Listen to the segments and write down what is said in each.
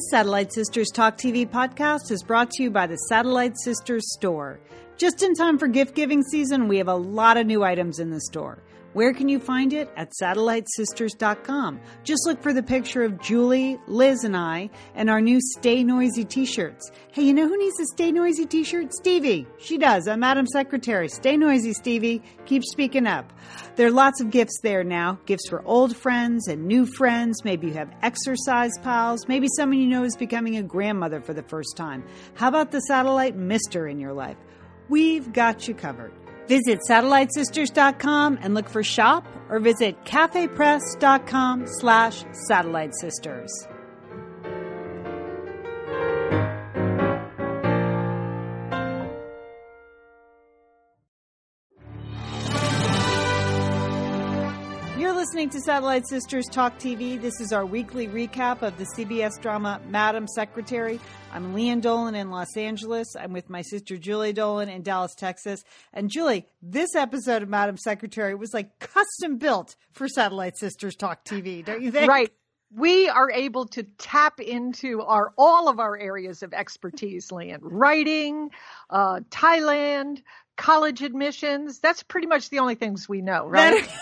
Today's Satellite Sisters Talk TV podcast is brought to you by the Satellite Sisters store. Just in time for gift giving season, we have a lot of new items in the store. Where can you find it? At satellitesisters.com. Just look for the picture of Julie, Liz, and I, and our new Stay Noisy t shirts. Hey, you know who needs a Stay Noisy t shirt? Stevie. She does. I'm Madam Secretary. Stay noisy, Stevie. Keep speaking up. There are lots of gifts there now gifts for old friends and new friends. Maybe you have exercise pals. Maybe someone you know is becoming a grandmother for the first time. How about the satellite mister in your life? We've got you covered. Visit satellitesisters.com and look for shop or visit cafepress.com slash satellite sisters. You're listening to Satellite Sisters Talk TV. This is our weekly recap of the CBS drama Madam Secretary. I'm Lian Dolan in Los Angeles. I'm with my sister Julie Dolan in Dallas, Texas. And Julie, this episode of Madam Secretary was like custom built for Satellite Sisters Talk TV, don't you think? Right. We are able to tap into our all of our areas of expertise, Lian. Writing, uh, Thailand, college admissions. That's pretty much the only things we know, right?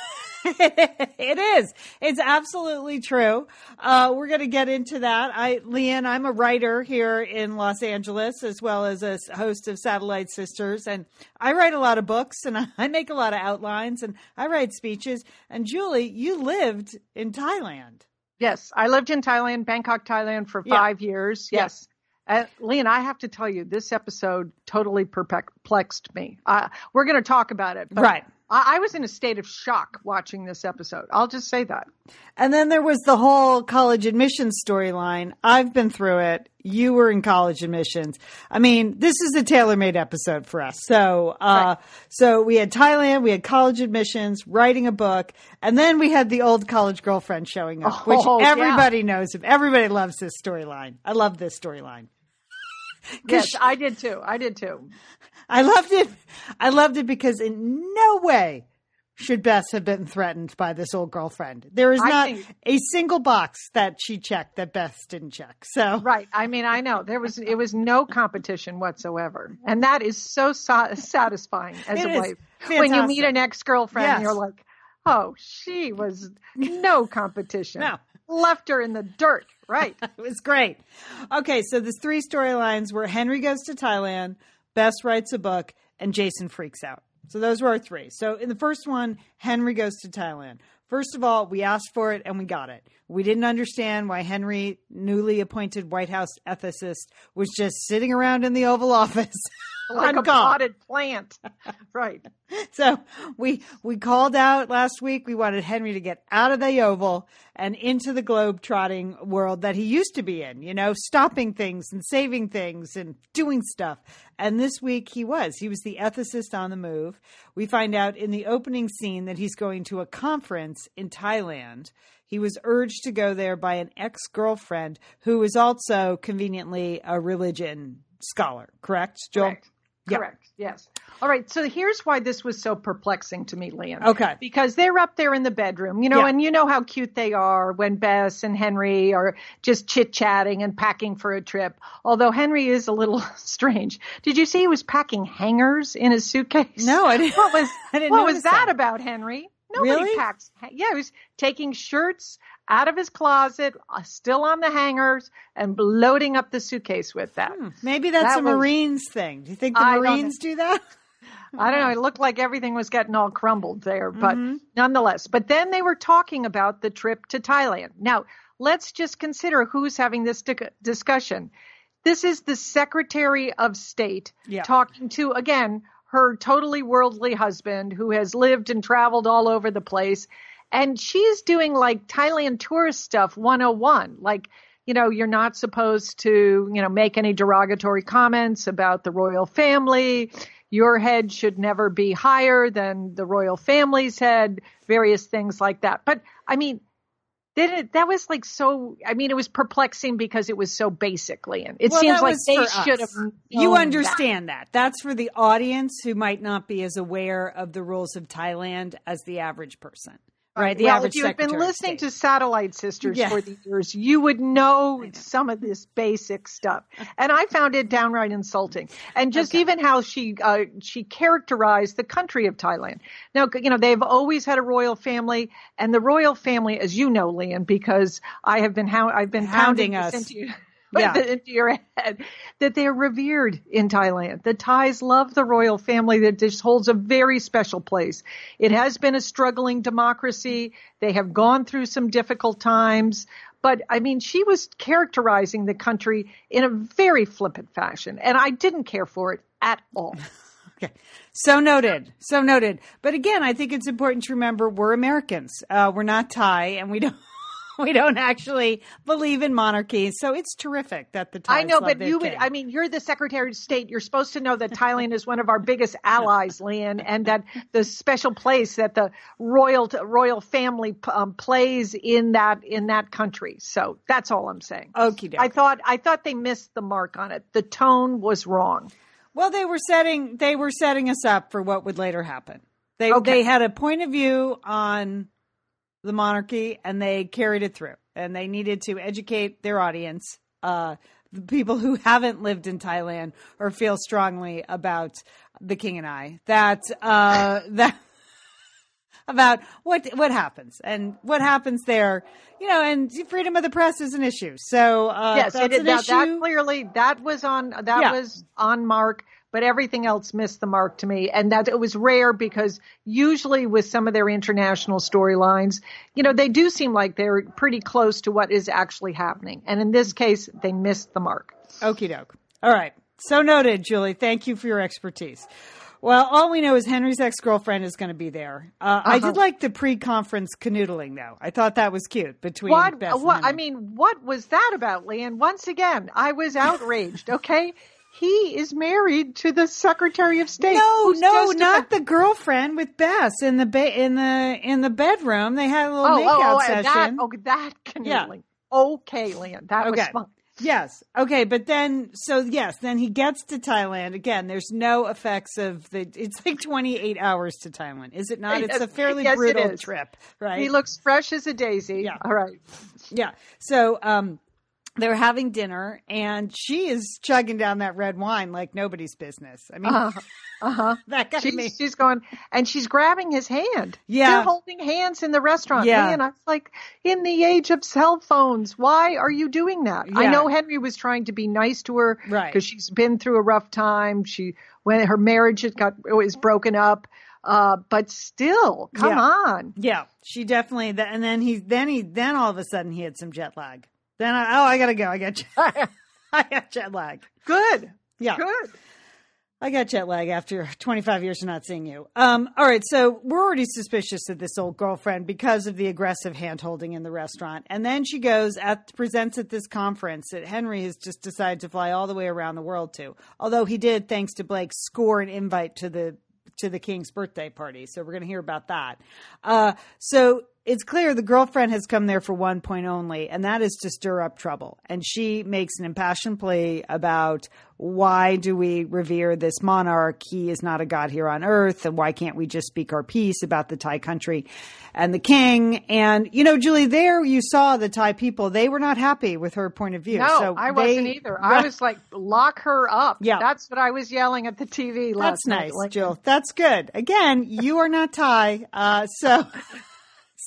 It is. It's absolutely true. Uh, we're going to get into that. I, Lian, I'm a writer here in Los Angeles as well as a host of Satellite Sisters, and I write a lot of books and I make a lot of outlines and I write speeches. And Julie, you lived in Thailand. Yes, I lived in Thailand, Bangkok, Thailand for five yeah. years. Yes. Yeah. Uh, Lian, I have to tell you, this episode totally perplexed me. Uh, we're going to talk about it. right. I was in a state of shock watching this episode. I'll just say that. And then there was the whole college admissions storyline. I've been through it. You were in college admissions. I mean, this is a tailor-made episode for us. So, uh, right. so we had Thailand, we had college admissions, writing a book, and then we had the old college girlfriend showing up, which oh, everybody yeah. knows. Everybody loves this storyline. I love this storyline. Yes, I did too. I did too. I loved it. I loved it because in no way should Bess have been threatened by this old girlfriend. There is not think, a single box that she checked that Bess didn't check. So right. I mean, I know there was it was no competition whatsoever, and that is so sa- satisfying as it a wife fantastic. when you meet an ex girlfriend. Yes. You're like, oh, she was no competition. no. Left her in the dirt. Right. it was great. Okay, so there's three storylines where Henry goes to Thailand, Bess writes a book, and Jason freaks out. So those were our three. So in the first one, Henry goes to Thailand. First of all, we asked for it and we got it. We didn't understand why Henry, newly appointed White House ethicist, was just sitting around in the Oval Office. Like a potted plant. right. So we we called out last week. We wanted Henry to get out of the Oval and into the globe trotting world that he used to be in, you know, stopping things and saving things and doing stuff. And this week he was. He was the ethicist on the move. We find out in the opening scene that he's going to a conference in Thailand. He was urged to go there by an ex girlfriend who is also conveniently a religion scholar, correct, Joel? Correct. Correct. Yes. All right. So here's why this was so perplexing to me, Lian. Okay. Because they're up there in the bedroom, you know, yeah. and you know how cute they are when Bess and Henry are just chit chatting and packing for a trip. Although Henry is a little strange. Did you see he was packing hangers in his suitcase? No, I didn't. What was, I didn't what was that, that about, Henry? Nobody really? packs. Yeah, he was taking shirts out of his closet, uh, still on the hangers, and loading up the suitcase with that. Hmm, maybe that's that a was, Marines thing. Do you think the I Marines do that? I don't know. It looked like everything was getting all crumbled there, but mm-hmm. nonetheless. But then they were talking about the trip to Thailand. Now, let's just consider who's having this di- discussion. This is the Secretary of State yeah. talking to, again, her totally worldly husband who has lived and traveled all over the place. And she's doing like Thailand tourist stuff 101. Like, you know, you're not supposed to, you know, make any derogatory comments about the royal family. Your head should never be higher than the royal family's head, various things like that. But I mean, it, that was like so. I mean, it was perplexing because it was so basically, and it well, seems like they should have. You understand that. that. That's for the audience who might not be as aware of the rules of Thailand as the average person. Right? The well, average if you have been listening to Satellite Sisters Yeah. for the years, you would know, some of this basic stuff. And I found it downright insulting. And just Okay. even how she uh, she characterized the country of Thailand. Now, you know, they've always had a royal family, and the royal family, as you know, Lian, because I have been how I've been Hounding pounding us. into. Yeah. into your head that they're revered in Thailand. The Thais love the royal family that just holds a very special place. It has been a struggling democracy. They have gone through some difficult times. But I mean, she was characterizing the country in a very flippant fashion, and I didn't care for it at all. Okay. So noted. So noted. But again, I think it's important to remember we're Americans. Uh, we're not Thai and we don't, we don't actually believe in monarchy. So it's terrific that the Thais I know, but you would. I mean, you're the Secretary of State. You're supposed to know that Thailand is one of our biggest allies, Lian, and that the special place that the royal, royal family um, plays in that, in that country. So that's all I'm saying. Doke. I thought, I thought they missed the mark on it. The tone was wrong. Well, they were setting they were setting us up for what would later happen. They Okay. they had a point of view on the monarchy and they carried it through. And they needed to educate their audience, uh, the people who haven't lived in Thailand or feel strongly about the king and I that uh, that about what what happens and what happens there, you know, and freedom of the press is an issue. So uh, yes, that's it, that, issue. that clearly that was on that Yeah. was on mark, but everything else missed the mark to me, and that it was rare because usually with some of their international storylines, you know, they do seem like they're pretty close to what is actually happening, and in this case, they missed the mark. Okie doke. All right. So noted, Julie. Thank you for your expertise. Well, all we know is Henry's ex girlfriend is going to be there. Uh, I Uh-huh. did like the pre conference canoodling, though. I thought that was cute between What? What? I mean, what was that about, Lian? Once again, I was outraged. Okay. He is married to the Secretary of State. No, no, not the girlfriend with Bess in the ba- in the in the bedroom. They had a little Oh, makeout oh, oh, and that, session. oh, that canoodling. Okay, Lian, that was Okay. fun. Yes. Okay. But then, so yes, then he gets to Thailand. Again, there's no effects of the, it's like 28 hours to Thailand, is it not? It's a fairly Yes, brutal trip, right? He looks fresh as a daisy. Yeah. All right. Yeah. So um they're having dinner and she is chugging down that red wine like nobody's business. I mean Uh huh. that got me. She's, she's going and she's grabbing his hand. Yeah. They're holding hands in the restaurant. Yeah. And I was like, in the age of cell phones, why are you doing that? I know Henry was trying to be nice to her Right. because she's been through a rough time. She when her marriage had got was broken up. Uh, but still, come Yeah. on. Yeah, she definitely and then he then he then all of a sudden he had some jet lag. Then I, oh, I got to go. I got jet, I got jet lag. Good. Yeah. Good. I got jet lag after 25 years of not seeing you. Um, all right, so we're already suspicious of this old girlfriend because of the aggressive hand holding in the restaurant. And then she goes at presents at this conference that Henry has just decided to fly all the way around the world to. Although he did, thanks to Blake, score an invite to the to the king's birthday party. So we're going to hear about that. Uh, so it's clear the girlfriend has come there for one point only, and that is to stir up trouble. And she makes an impassioned plea about why do we revere this monarch? He is not a god here on earth, and why can't we just speak our piece about the Thai country and the king? And you know, Julie, there you saw the Thai people; they were not happy with her point of view. No, so I they- wasn't either. I was like, lock her up. Yeah. That's what I was yelling at the TV last That's night. nice, Like, Jill. That's good. Again, you are not Thai, uh, so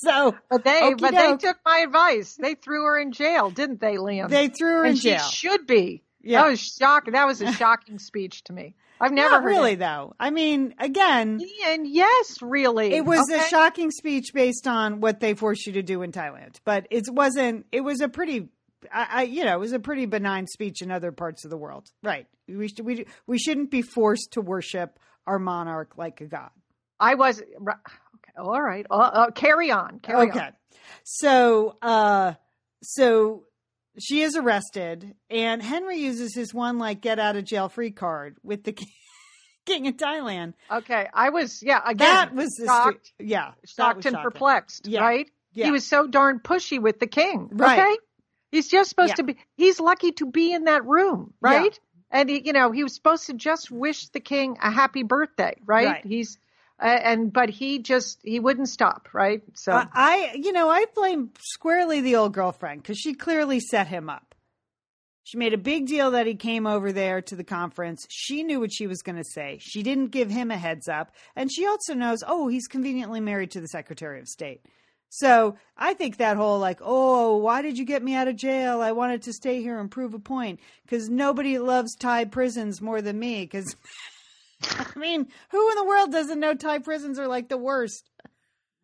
so But they, Okey but they took my advice. They threw her in jail, didn't they, Lian? they threw her in and jail. she should be. Yeah. That was shocking. That was a shocking speech to me. I've never Not heard really, it. though. I mean, again, And yes, really. it was Okay. a shocking speech based on what they forced you to do in Thailand, but it wasn't. It was a pretty, I, I you know, it was a pretty benign speech in other parts of the world. Right? We sh- we we shouldn't be forced to worship our monarch like a god. I was. All right. Uh, uh, carry on. Carry okay. on. So, uh, so she is arrested, and Henry uses his one like get out of jail free card with the king, of Thailand. Okay. I was. Yeah. Again, That was shocked, stu- yeah, shocked and shocking. perplexed. Yeah. Right. Yeah. He was so darn pushy with the king. Right. Okay. He's just supposed Yeah. to be. He's lucky to be in that room. Right. And he, you know, he was supposed to just wish the king a happy birthday. Right. Right. He's. And but he just he wouldn't stop, right? So Uh, I, you know, I blame squarely the old girlfriend because she clearly set him up. She made a big deal that he came over there to the conference. She knew what she was going to say. She didn't give him a heads up. And she also knows, oh, he's conveniently married to the Secretary of State. So I think that whole like, oh, why did you get me out of jail? I wanted to stay here and prove a point because nobody loves Thai prisons more than me. Because, I mean, who in the world doesn't know Thai prisons are like the worst?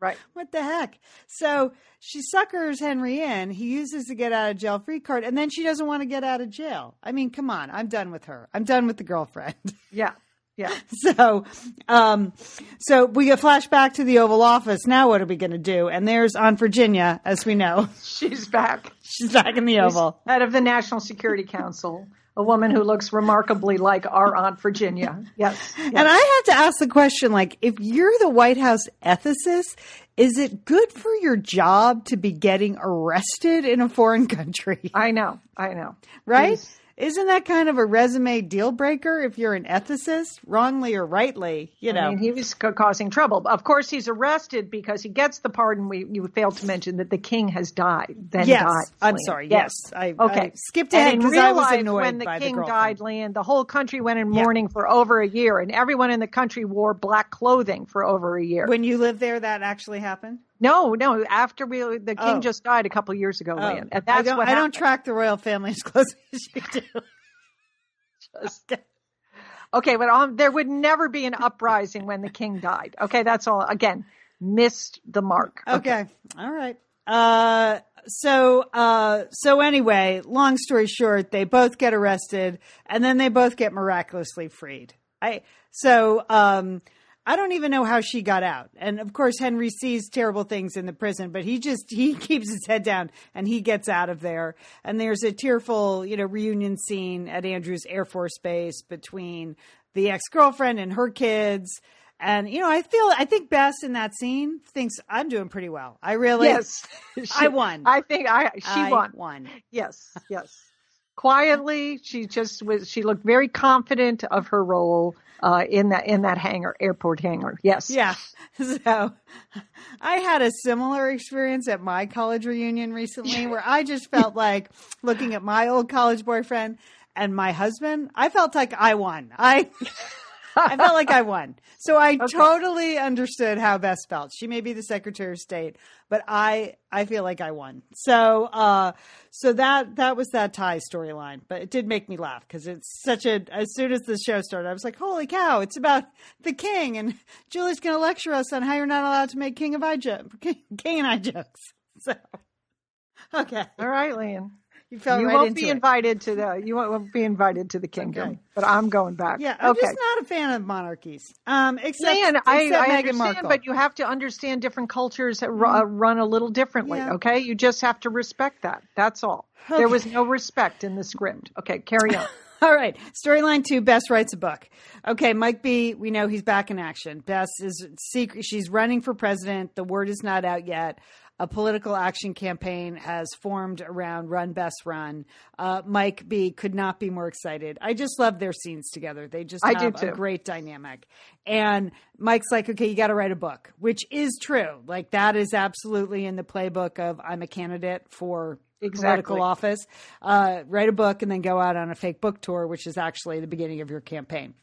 right. What the heck? So she suckers Henry in. He uses the get out of jail free card, and then she doesn't want to get out of jail. I mean, come on. I'm done with her. I'm done with the girlfriend. Yeah. Yeah. so, um, so we get flashback to the Oval Office. Now, what are we going to do? And there's Aunt Virginia, as we know. She's back. She's back in the Oval. Head of the National Security Council, a woman who looks remarkably like our Aunt Virginia. Yes. yes. And I have to ask the question like, if you're the White House ethicist, is it good for your job to be getting arrested in a foreign country? I know. I know. right? Yes. Isn't that kind of a resume deal breaker if you're an ethicist, wrongly or rightly? You know, I mean, he was ca- causing trouble. Of course, he's arrested because he gets the pardon. We you failed to mention that the king has died. Then yes. died. I'm sorry. Yes, I, Okay. I skipped ahead because I was annoyed when the by king the died. Lian, the whole country went in Yeah. mourning for over a year, and everyone in the country wore black clothing for over a year. When you lived there, that actually happened. No, no, after we the king Oh. just died a couple years ago, Oh, Lian, and I that's don't. what I don't track the royal family as closely as you do. just. Okay, but um, there would never be an uprising when the king died. Okay, that's all. Again, missed the mark. Okay. All right. Uh, so, uh, so anyway, long story short, they both get arrested and then they both get miraculously freed. I, so, um, I don't even know how she got out. And of course, Henry sees terrible things in the prison, but he just, he keeps his head down and he gets out of there. And there's a tearful, you know, reunion scene at Andrews Air Force Base between the ex girlfriend and her kids. And, you know, I feel, I think Bess in that scene thinks I'm doing pretty well. I really, Yes, I won. I think I she I won. won. Yes, yes. Quietly, she just was. She looked very confident of her role uh, in that in that hangar, airport hangar. Yes. Yeah. So I had a similar experience at my college reunion recently where I just felt like looking at my old college boyfriend and my husband, I felt like I won. I I felt like I won. So I totally understood how Bess felt. She may be the Secretary of State, but I I feel like I won. So uh so that that was that Thai storyline. But it did make me laugh because it's such a as soon as the show started, I was like, Holy cow, it's about the king and Julie's gonna lecture us on how you're not allowed to make king of I jokes king and I jokes. So Okay. All right, Lian. You fell you right won't be it. invited to the. You won't be invited to the kingdom. Okay. But I'm going back. Yeah, I'm okay. just not a fan of monarchies. Um, except, I, except I Meghan understand, Markle. but you have to understand different cultures ru- uh, run a little differently. Yeah. Okay, you just have to respect that. That's all. Okay. There was no respect in the script. Okay, carry on. All right. Storyline two Bess writes a book. Okay. Mike B, we know he's back in action. Bess is secret. She's running for president. The word is not out yet. A political action campaign has formed around Run Bess Run. Uh, Mike B could not be more excited. I just love their scenes together. They just I do have a great dynamic. And Mike's like, okay, you got to write a book, which is true. Like that is absolutely in the playbook of I'm a candidate for Exactly. political office. Uh, write a book and then go out on a fake book tour, which is actually the beginning of your campaign.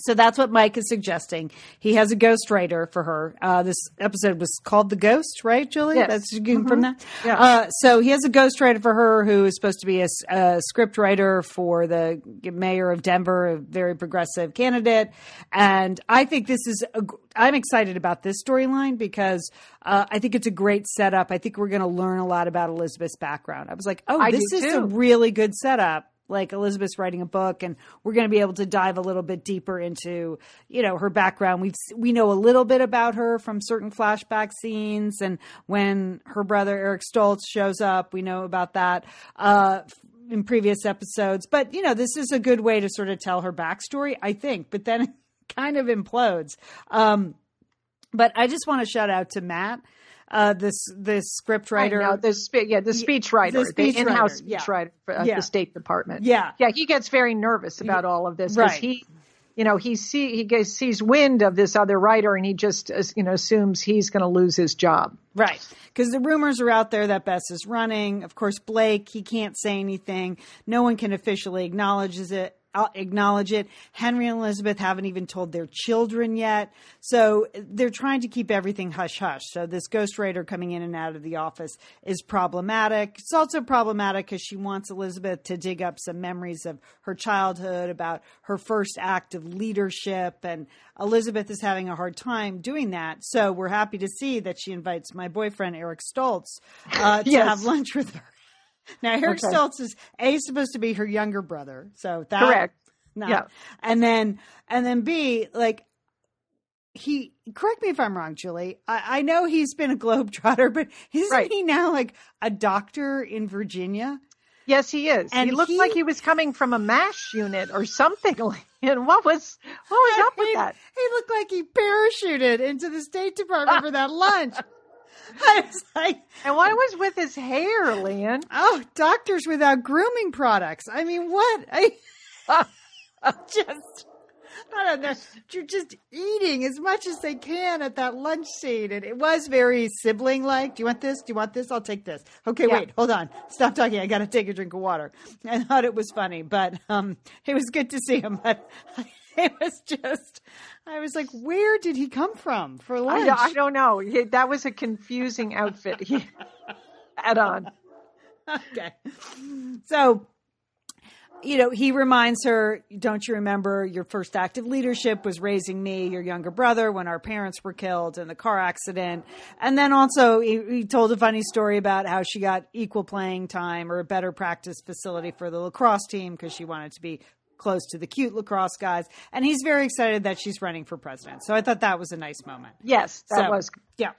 So that's what Mike is suggesting. He has a ghostwriter for her. Uh, this episode was called The Ghost, right, Julie? Yes. That's getting from that? Yeah. Uh, so he has a ghostwriter for her who is supposed to be a, script writer for the mayor of Denver, a very progressive candidate. And I think this is, a, g- I'm excited about this storyline because uh, I think it's a great setup. I think we're going to learn a lot about Elizabeth's background. I was like, oh, I this is too. a really good setup like Elizabeth's writing a book and we're going to be able to dive a little bit deeper into, you know, her background. We've, we know a little bit about her from certain flashback scenes. And when her brother Eric Stoltz shows up, we know about that, uh, in previous episodes. But, you know, this is a good way to sort of tell her backstory, I think, but then it kind of implodes. Um, but I just want to shout out to Matt, uh, this, this script writer. Know, the spe- yeah, the speech writer, the, speech in-house yeah. speech writer for uh, Yeah. the State Department. Yeah. yeah, he gets very nervous about all of this because Right. he you know, he see he gets, sees wind of this other writer, and he just you know assumes he's going to lose his job. Right. Because the rumors are out there that Bess is running. Of course, Blake, he can't say anything. No one can officially acknowledges it acknowledge it. Henry and Elizabeth haven't even told their children yet. So they're trying to keep everything hush hush. So this ghostwriter coming in and out of the office is problematic. It's also problematic because she wants Elizabeth to dig up some memories of her childhood, about her first act of leadership. And Elizabeth is having a hard time doing that. So we're happy to see that she invites my boyfriend, Eric Stoltz, uh, to yes. have lunch with her. Now, Eric okay. Stoltz is A supposed to be her younger brother, so that correct. yeah, and then and then B like he correct me if I'm wrong, Julie. I, I know he's been a globetrotter, but isn't right. he now like a doctor in Virginia? Yes, he is. And he looked he, like he was coming from a MASH unit or something. And what was what was up with that? He looked like he parachuted into the State Department for that lunch. I was like, and what was with his hair, Lian? Oh, doctors without grooming products. I mean, what? I just, I don't. You're just eating as much as they can at that lunch scene, and it was very sibling like. Do you want this? Do you want this? I'll take this. Okay, yeah. wait, hold on. Stop talking. I got to take a drink of water. I thought it was funny, but um, it was good to see him. But it was just I was like, where did he come from for lunch? I, I don't know. He, that was a confusing outfit he had on. Okay. So, you know, he reminds her, don't you remember your first act of leadership was raising me, your younger brother, when our parents were killed in the car accident. And then also, he, he told a funny story about how she got equal playing time or a better practice facility for the lacrosse team because she wanted to be close to the cute lacrosse guys. And he's very excited that she's running for president. So I thought that was a nice moment. Yes, that so, was. Yeah.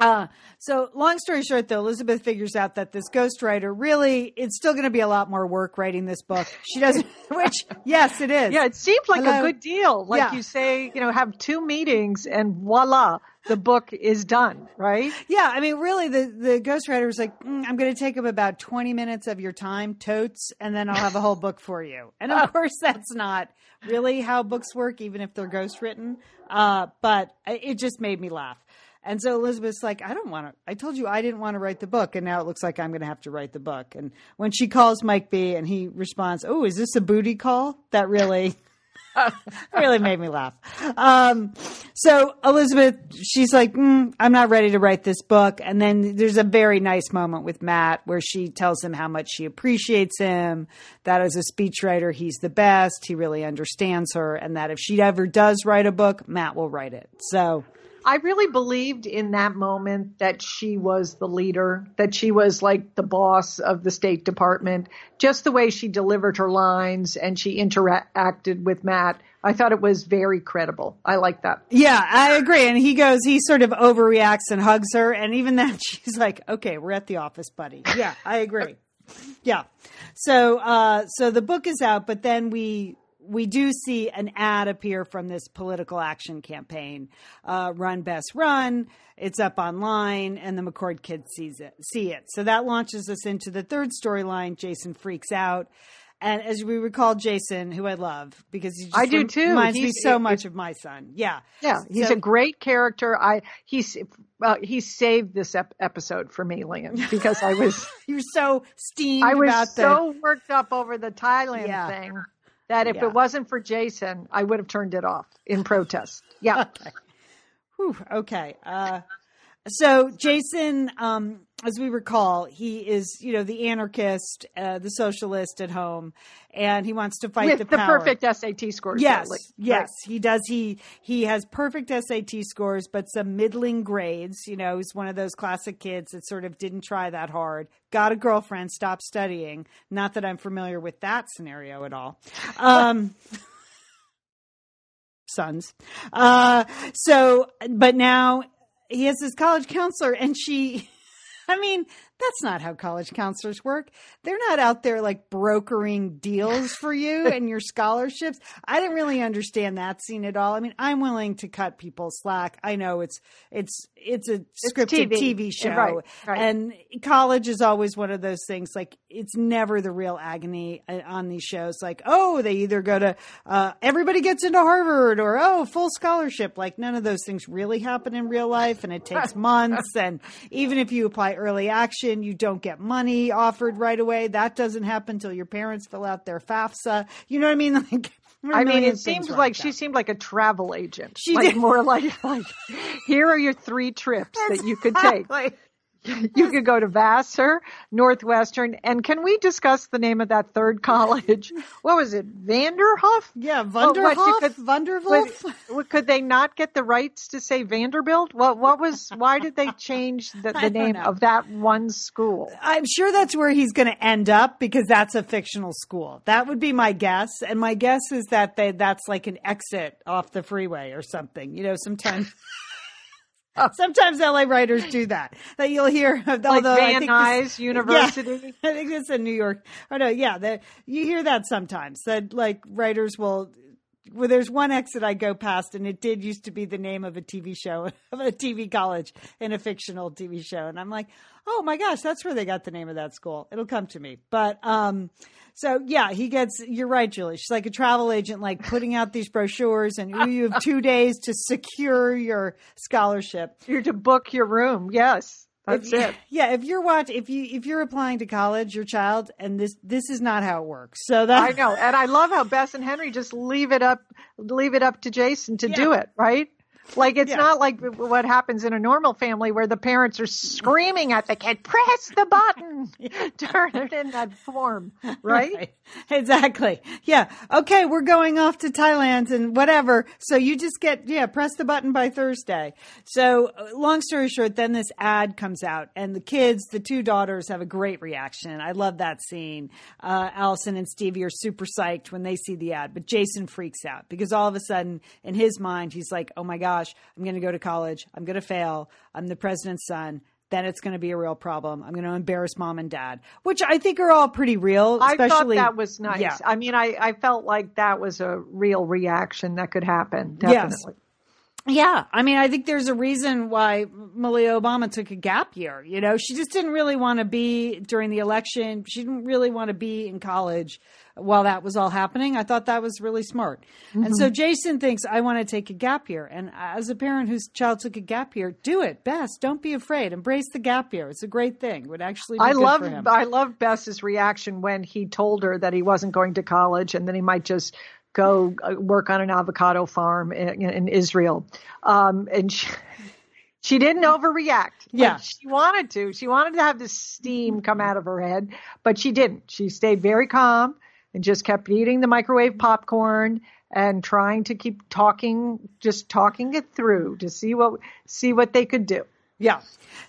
Uh, so long story short, though, Elizabeth figures out that this ghostwriter really, it's still going to be a lot more work writing this book. She doesn't, which, yes, it is. Yeah, it seems like Hello? a good deal. Like yeah. you say, you know, have two meetings and voila, the book is done, right? Yeah, I mean, really, the the ghostwriter was like, mm, "I'm going to take up about 20 minutes of your time, totes, and then I'll have a whole book for you." And of course, that's not really how books work, even if they're ghostwritten. Uh, but it just made me laugh. And so Elizabeth's like, I don't want to. I told you I didn't want to write the book, and now it looks like I'm going to have to write the book. And when she calls Mike B, and he responds, "Oh, is this a booty call?" That really really made me laugh. Um, so Elizabeth, she's like, mm, I'm not ready to write this book. And then there's a very nice moment with Matt where she tells him how much she appreciates him, that as a speechwriter, he's the best. He really understands her. And that if she ever does write a book, Matt will write it. So I really believed in that moment that she was the leader, that she was like the boss of the State Department. Just the way she delivered her lines and she interacted with Matt, I thought it was very credible. I like that. Yeah, I agree. And he goes, he sort of overreacts and hugs her. And even then, she's like, okay, we're at the office, buddy. Yeah, I agree. Yeah. So, uh, so the book is out, but then we we do see an ad appear from this political action campaign, uh, Run Bess Run. It's up online, and the McCord kids sees it, see it. So that launches us into the third storyline. Jason freaks out. And as we recall, Jason, who I love because he I do too. reminds he's, me so much of my son. Yeah, yeah, he's so, a great character. I he's well, he saved this ep- episode for me, Lian, because I was you were so steamed. I was so the, worked up over the Thailand yeah. thing that if yeah. it wasn't for Jason, I would have turned it off in protest. Yeah. okay. Whew, okay. Uh, so Jason, um, as we recall, he is, you know, the anarchist, uh, the socialist at home, and he wants to fight With the, the perfect SAT scores. Yes, yes, right. he does. He he has perfect SAT scores, but some middling grades. You know, he's one of those classic kids that sort of didn't try that hard. Got a girlfriend, stopped studying. Not that I'm familiar with that scenario at all. Um, sons. Uh, so, but now he has his college counselor, and she. I mean, That's not how college counselors work. They're not out there like brokering deals for you and your scholarships. I didn't really understand that scene at all. I mean, I'm willing to cut people slack. I know it's it's it's a scripted TV. TV, show, Right, right. and college is always one of those things. Like it's never the real agony uh, on these shows. Like oh, they either go to uh, everybody gets into Harvard or oh, full scholarship. Like none of those things really happen in real life, and it takes months. And even if you apply early action, you don't get money offered right away. That doesn't happen until your parents fill out their FAFSA. You know what I mean? Like. there are a I mean, it seems like she seemed like a travel agent. She like did. more like like here are your three trips that you could take. You could go to Vassar, Northwestern, and can we discuss the name of that third college? What was it, Vanderhoff? Yeah, oh, what, you Vanderhoff, could- Vanderwolf. Would- Could they not get the rights to say Vanderbilt? What what was? Why did they change the, the name know. of that one school? I'm sure that's where he's going to end up because that's a fictional school. That would be my guess, and my guess is that they that's like an exit off the freeway or something. You know, sometimes. Sometimes LA writers do that. That you'll hear, Like although I Van think Nuys this- University. Yeah, I think it's in New York. Oh no, yeah, that you hear that sometimes. That like writers will. Well, there's one exit I go past, and it did used to be the name of a TV show, of a TV college in a fictional TV show, and I'm like, oh my gosh, that's where they got the name of that school. It'll come to me, but um, so yeah, he gets. You're right, Julie. She's like a travel agent, like putting out these brochures, and you have two days to secure your scholarship. You're to book your room. Yes, that's If- it. Yeah, if you're watch, if you if you're applying to college, your child, and this this is not how it works. So that I know, and I love how Bess and Henry just leave it up, leave it up to Jason to do it, right? Like it's Yeah. not like what happens in a normal family where the parents are screaming at the kid, "Press the button, turn it in that form," right? Exactly. Yeah. Okay, we're going off to Thailand and whatever. So you just get yeah, press the button by Thursday. So uh, long story short, then this ad comes out, and the kids, the two daughters, have a great reaction. I love that scene. Uh, Allison and Stevie are super psyched when they see the ad, but Jason freaks out because all of a sudden, in his mind, he's like, "Oh my gosh, I'm going to go to college. I'm going to fail. I'm the president's son." Then it's going to be a real problem. I'm going to embarrass mom and dad, which I think are all pretty real. I thought that was nice. Yeah. I mean, I, I felt like that was a real reaction that could happen. Yes. Yeah, I mean, I think there's a reason why Malia Obama took a gap year. You know, she just didn't really want to be during the election. She didn't really want to be in college while that was all happening. I thought that was really smart. And so mm-hmm. Jason thinks, I want to take a gap year. And as a parent whose child took a gap year, do it. Best. Don't be afraid. Embrace the gap year. It's a great thing. It would actually I love. I love Bess's reaction when he told her that he wasn't going to college and then he might just go uh, work on an avocado farm in, in Israel. Um, and she, she didn't overreact. Yeah. Like, she wanted to. She wanted to have the steam come out of her head, but she didn't. She stayed very calm and just kept eating the microwave popcorn and trying to keep talking, just talking it through to see what see what they could do. Yeah.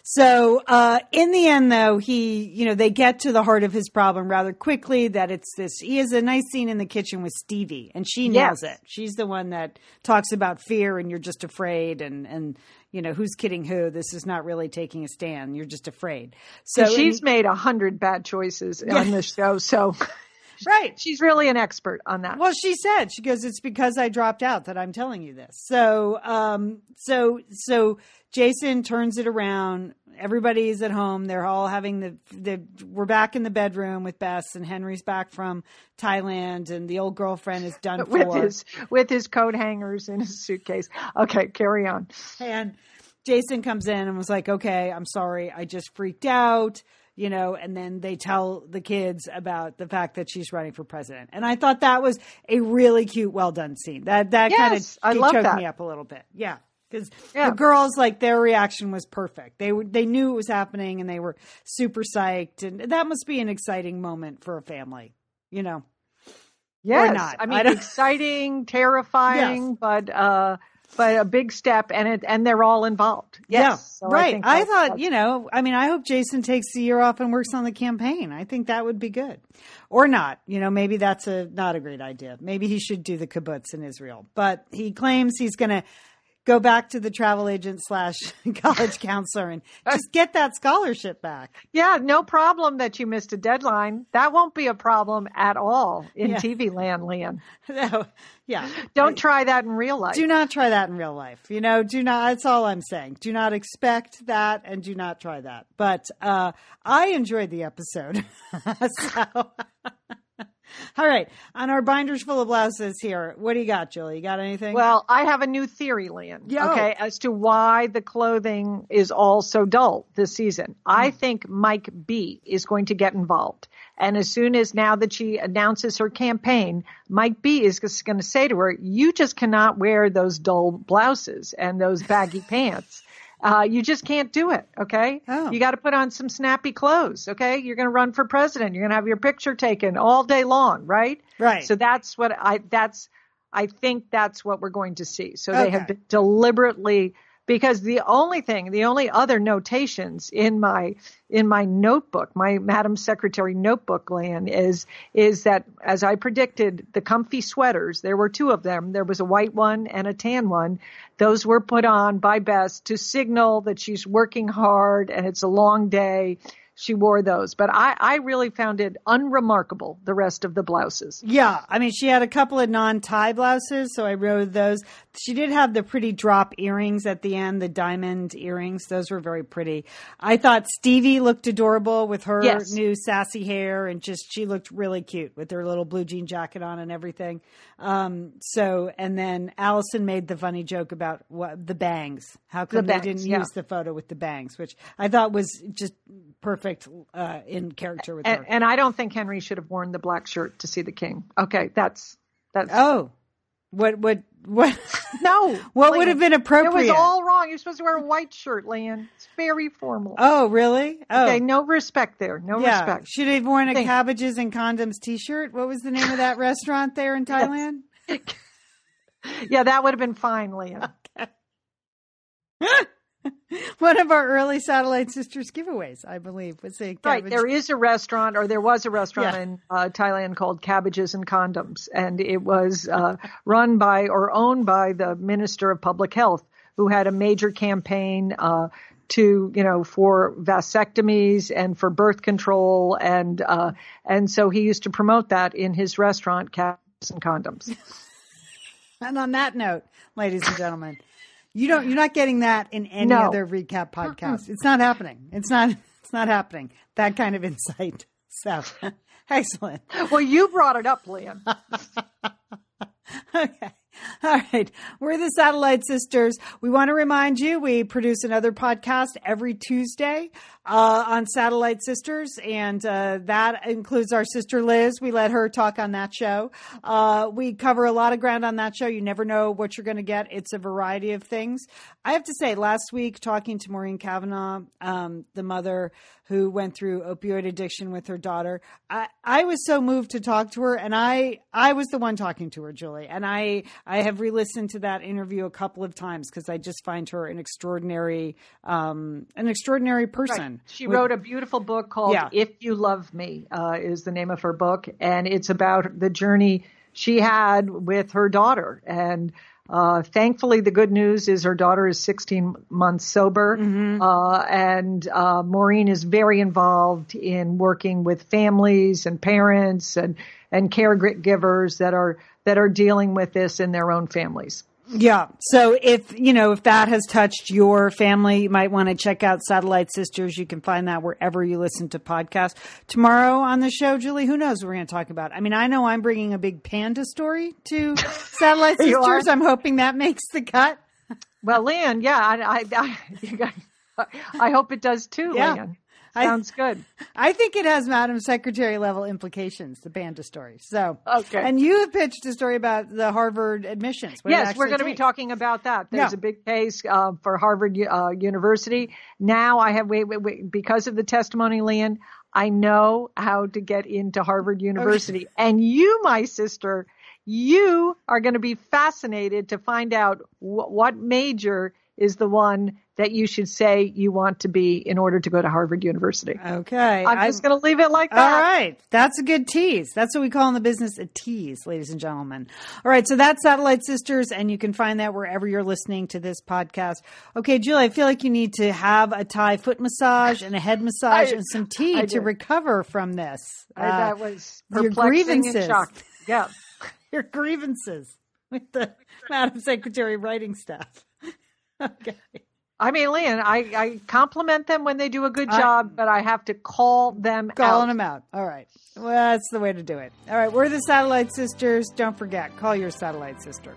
So, uh, in the end though, he, you know, they get to the heart of his problem rather quickly that it's this, he has a nice scene in the kitchen with Stevie and she nails Yes. it. She's the one that talks about fear and you're just afraid and, and, you know, who's kidding who? This is not really taking a stand. You're just afraid. So she's and- made a hundred bad choices on this show, so right. she's really an expert on that. Well, she said she goes. It's because I dropped out that I'm telling you this. So, um, so, so Jason turns it around. Everybody's at home. They're all having the the. We're back in the bedroom with Bess, and Henry's back from Thailand, and the old girlfriend is done with for. his with his coat hangers in his suitcase. Okay, carry on. And Jason comes in and was like, okay, I'm sorry. I just freaked out, you know, and then they tell the kids about the fact that she's running for president. And I thought that was a really cute, well done scene. That, that kind of I love choked that. me up a little bit. Yeah. Cause Yeah. the girls, like their reaction was perfect. They were, they knew it was happening and they were super psyched. And that must be an exciting moment for a family, you know? Yes, not. I I mean don't- exciting, terrifying, Yes. but uh, but a big step, and it and they're all involved. Yes, Yeah, So right. I, that's- thought, you know, I mean, I hope Jason takes the year off and works on the campaign. I think that would be good. Or not. You know, maybe that's a not a great idea. Maybe he should do the kibbutz in Israel. But he claims he's going to go back to the travel agent slash college counselor and just get that scholarship back. Yeah, no problem that you missed a deadline. That won't be a problem at all in Yeah. TV land, Lian. No, yeah. Don't try that in real life. Do not try that in real life. You know, do not, that's all I'm saying. Do not expect that and do not try that. But, uh, I enjoyed the episode. so, all right. On our binders full of blouses here, what do you got, Julie? You got anything? Well, I have a new theory, Lian. Yo. Okay, as to why the clothing is all so dull this season. I Hmm. think Mike B is going to get involved. And as soon as now that she announces her campaign, Mike B is just going to say to her, you just cannot wear those dull blouses and those baggy pants. Uh, you just can't do it. Okay. Oh. You got to put on some snappy clothes. Okay. You're going to run for president. You're going to have your picture taken all day long. Right. Right. So that's what I, that's, I think that's what we're going to see. So they have been deliberately because the only thing, the only other notations in my in my notebook, my Madam Secretary notebook, Lan, is is that as I predicted, the comfy sweaters, there were two of them. There was a white one and a tan one. Those were put on by Bess to signal that she's working hard and it's a long day. She wore those, but I, I really found it unremarkable, the rest of the blouses. Yeah, I mean, she had a couple of non-tie blouses, so I rode those. She did have the pretty drop earrings at the end, the diamond earrings. Those were very pretty. I thought Stevie looked adorable with her Yes. new sassy hair, and just she looked really cute with her little blue jean jacket on and everything. Um, so, and then Allison made the funny joke about what the bangs. How come The they didn't yeah. use the photo with the bangs, which I thought was just perfect uh, in character with her. And, and I don't think Henry should have worn the black shirt to see the king. Okay, that's that's Oh, what what what? no. What Lian, would have been appropriate? It was all wrong. You're supposed to wear a white shirt, Lian. It's very formal. oh, really? Oh, Okay, no respect there. No yeah. respect. Should have worn a Thank- cabbages and condoms T-shirt. What was the name of that restaurant there in Thailand? Yeah, that would have been fine, Lian. One of our early Satellite Sisters giveaways, I believe, was a Right. There is a restaurant, or there was a restaurant Yeah. in uh, Thailand called Cabbages and Condoms, and it was uh, run by or owned by the Minister of Public Health, who had a major campaign uh, to, you know, for vasectomies and for birth control, and uh, and so he used to promote that in his restaurant, Cabbages and Condoms. And on that note, ladies and gentlemen, you don't you're not getting that in any No. other recap podcast. It's not happening. It's not it's not happening. That kind of insight. So excellent. well, you brought it up, Lian. Okay. All right. We're the Satellite Sisters. We want to remind you we produce another podcast every Tuesday uh, on Satellite Sisters, and uh, that includes our sister Liz. We let her talk on that show. Uh, we cover a lot of ground on that show. You never know what you're going to get. It's a variety of things. I have to say, last week, talking to Maureen Cavanagh, um, the mother who went through opioid addiction with her daughter, I, I was so moved to talk to her, and I I was the one talking to her, Julie, and I I have re-listened to that interview a couple of times because I just find her an extraordinary um, an extraordinary person. She wrote a beautiful book called Yeah. If You Love Me, uh, is the name of her book. And it's about the journey she had with her daughter. And uh, thankfully, the good news is her daughter is 16 months sober. Uh, and uh, Maureen is very involved in working with families and parents and, and caregivers that are, that are dealing with this in their own families. Yeah. So if, you know, if that has touched your family, you might want to check out Satellite Sisters. You can find that wherever you listen to podcasts. Tomorrow on the show, Julie, who knows what we're going to talk about? I mean, I know I'm bringing a big panda story to Satellite Sisters. I'm hoping that makes the cut. Well, Lian, yeah, I, I, I, I hope it does too, Yeah. Lian. Sounds good. I think it has Madam Secretary level implications, the panda story. So, Okay. And you have pitched a story about the Harvard admissions. Yes, we're going to be talking about that. There's Yeah. a big case uh, for Harvard uh, University. Now I have, wait, wait, wait, because of the testimony, Lian, I know how to get into Harvard University. And you, my sister, you are going to be fascinated to find out wh- what major is the one that you should say you want to be in order to go to Harvard University. Okay. I'm just going to leave it like that. All right. That's a good tease. That's what we call in the business a tease, ladies and gentlemen. All right. So that's Satellite Sisters, and you can find that wherever you're listening to this podcast. Okay, Julie, I feel like you need to have a Thai foot massage and a head massage I- and some tea to recover from this. I- Uh, that was your grievances. Yeah. your grievances with the Madam Secretary writing staff. okay. I mean, Lian, I, I compliment them when they do a good I- job, but I have to call them Calling out. them out. All right. Well, that's the way to do it. All right. We're the Satellite Sisters. Don't forget, call your Satellite Sister.